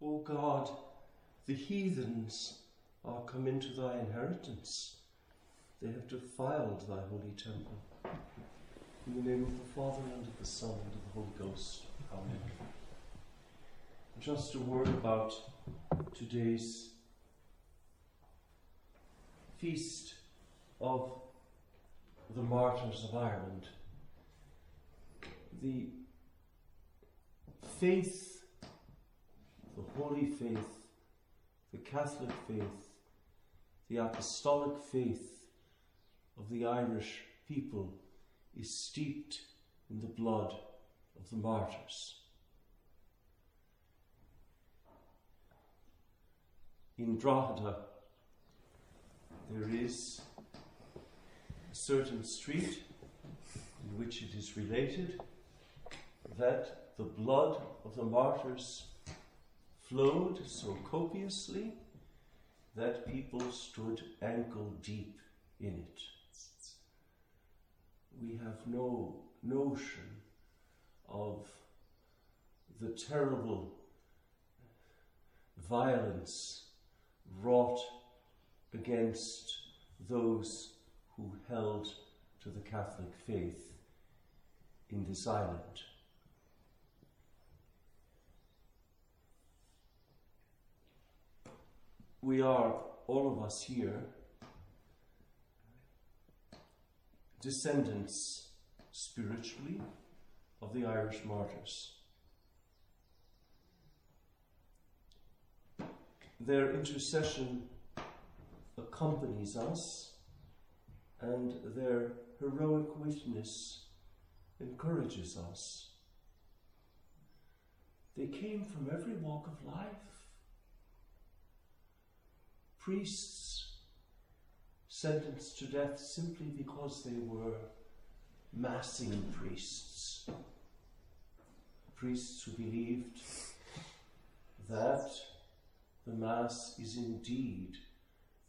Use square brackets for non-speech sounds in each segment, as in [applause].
O God, the heathens are come into thy inheritance. They have defiled thy holy temple. In the name of the Father, and of the Son, and of the Holy Ghost. Amen. Just a word about today's feast of the martyrs of Ireland. The faith, holy faith, the Catholic faith, the apostolic faith of the Irish people is steeped in the blood of the martyrs. In Drogheda, there is a certain street in which it is related that the blood of the martyrs flowed so copiously that people stood ankle deep in it. We have no notion of the terrible violence wrought against those who held to the Catholic faith in this island. We are, all of us here, descendants spiritually of the Irish martyrs. Their intercession accompanies us, and their heroic witness encourages us. They came from every walk of life. Priests sentenced to death simply because they were massing priests. Priests who believed that the Mass is indeed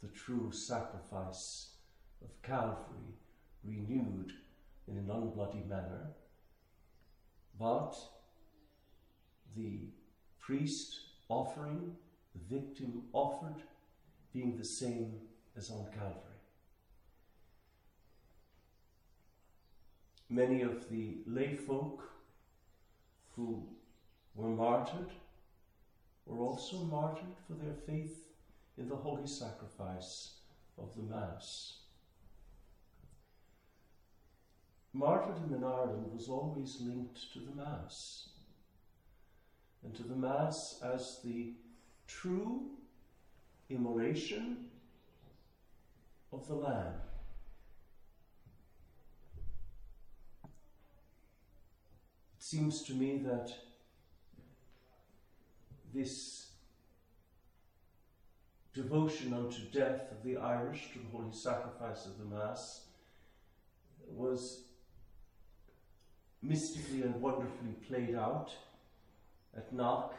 the true sacrifice of Calvary, renewed in an unbloody manner. But the priest offering, the victim offered, being the same as on Calvary. Many of the lay folk who were martyred were also martyred for their faith in the holy sacrifice of the Mass. Martyrdom in Ireland was always linked to the Mass, and to the Mass as the true immolation of the Lamb. It seems to me that this devotion unto death of the Irish to the holy sacrifice of the Mass was mystically and wonderfully played out at Knock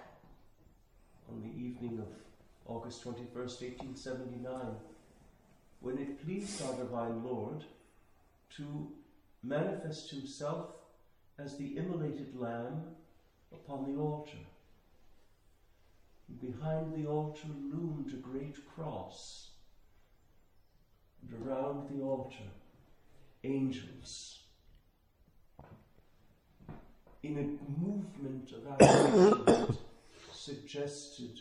on the evening of August 21st, 1879, when it pleased our Divine Lord to manifest Himself as the immolated Lamb upon the altar. Behind the altar loomed a great cross, and around the altar, angels. In a movement of suggested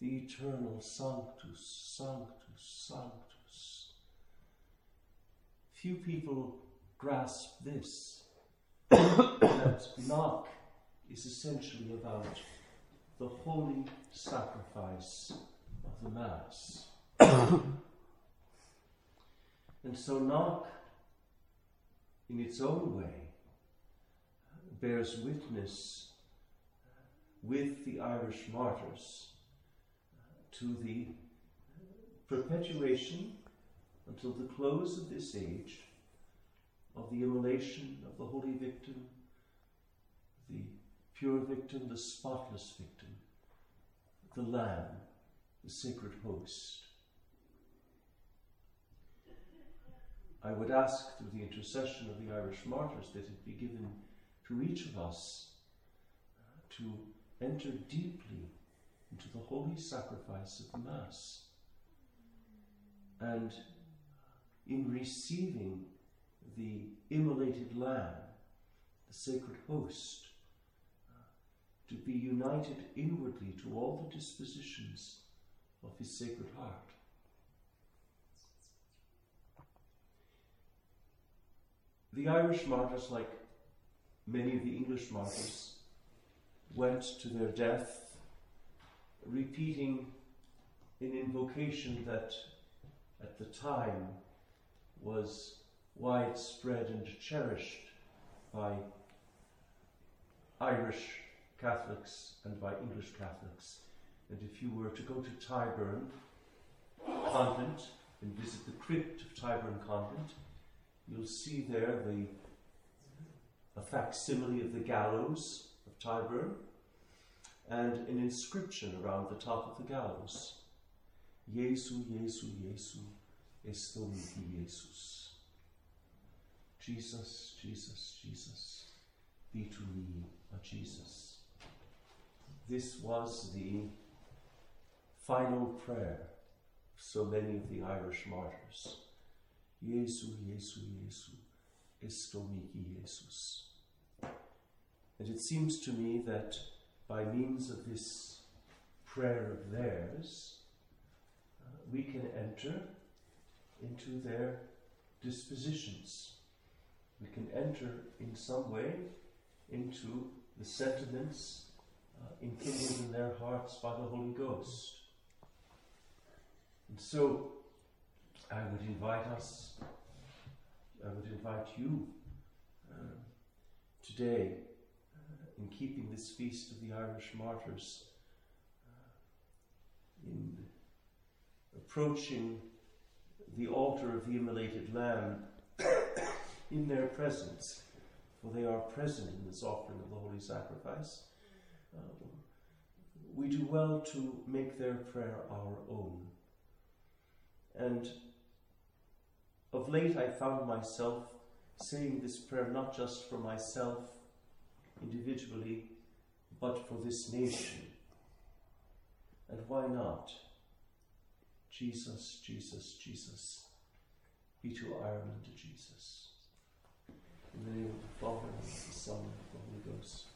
the eternal Sanctus, Sanctus, Sanctus. Few people grasp this that knock [coughs] is essentially about the holy sacrifice of the Mass. [coughs] and so, knock, in its own way, bears witness with the Irish martyrs to the perpetuation until the close of this age of the immolation of the holy victim, the pure victim, the spotless victim, the Lamb, the sacred host. I would ask through the intercession of the Irish martyrs that it be given to each of us to enter deeply into the holy sacrifice of Mass. And in receiving the immolated lamb, the sacred host, uh, to be united inwardly to all the dispositions of his sacred heart. The Irish martyrs, like many of the English martyrs, went to their death repeating an invocation that at the time was widespread and cherished by Irish Catholics and by English Catholics. And if you were to go to Tyburn Convent and visit the crypt of Tyburn Convent, you'll see there the a facsimile of the gallows of Tyburn and an inscription around the top of the gallows. Jesu, Jesu, Jesu, esto mihi Jesus. Jesus, Jesus, Jesus, be to me a Jesus. This was the final prayer of so many of the Irish martyrs. Jesu, Jesu, Jesu, esto mihi Jesus. And it seems to me that by means of this prayer of theirs, uh, we can enter into their dispositions. We can enter in some way into the sentiments uh, enkindled in their hearts by the Holy Ghost. And so I would invite us, I would invite you uh, today, in keeping this feast of the Irish martyrs, uh, in approaching the altar of the immolated Lamb [coughs] in their presence, for they are present in this offering of the Holy Sacrifice. Uh, we do well to make their prayer our own. And of late, I found myself saying this prayer not just for myself individually, but for this nation. And why not? Jesus, Jesus, Jesus. Be to Ireland Jesus. In the name of the Father, and of the Son, and of the Holy Ghost.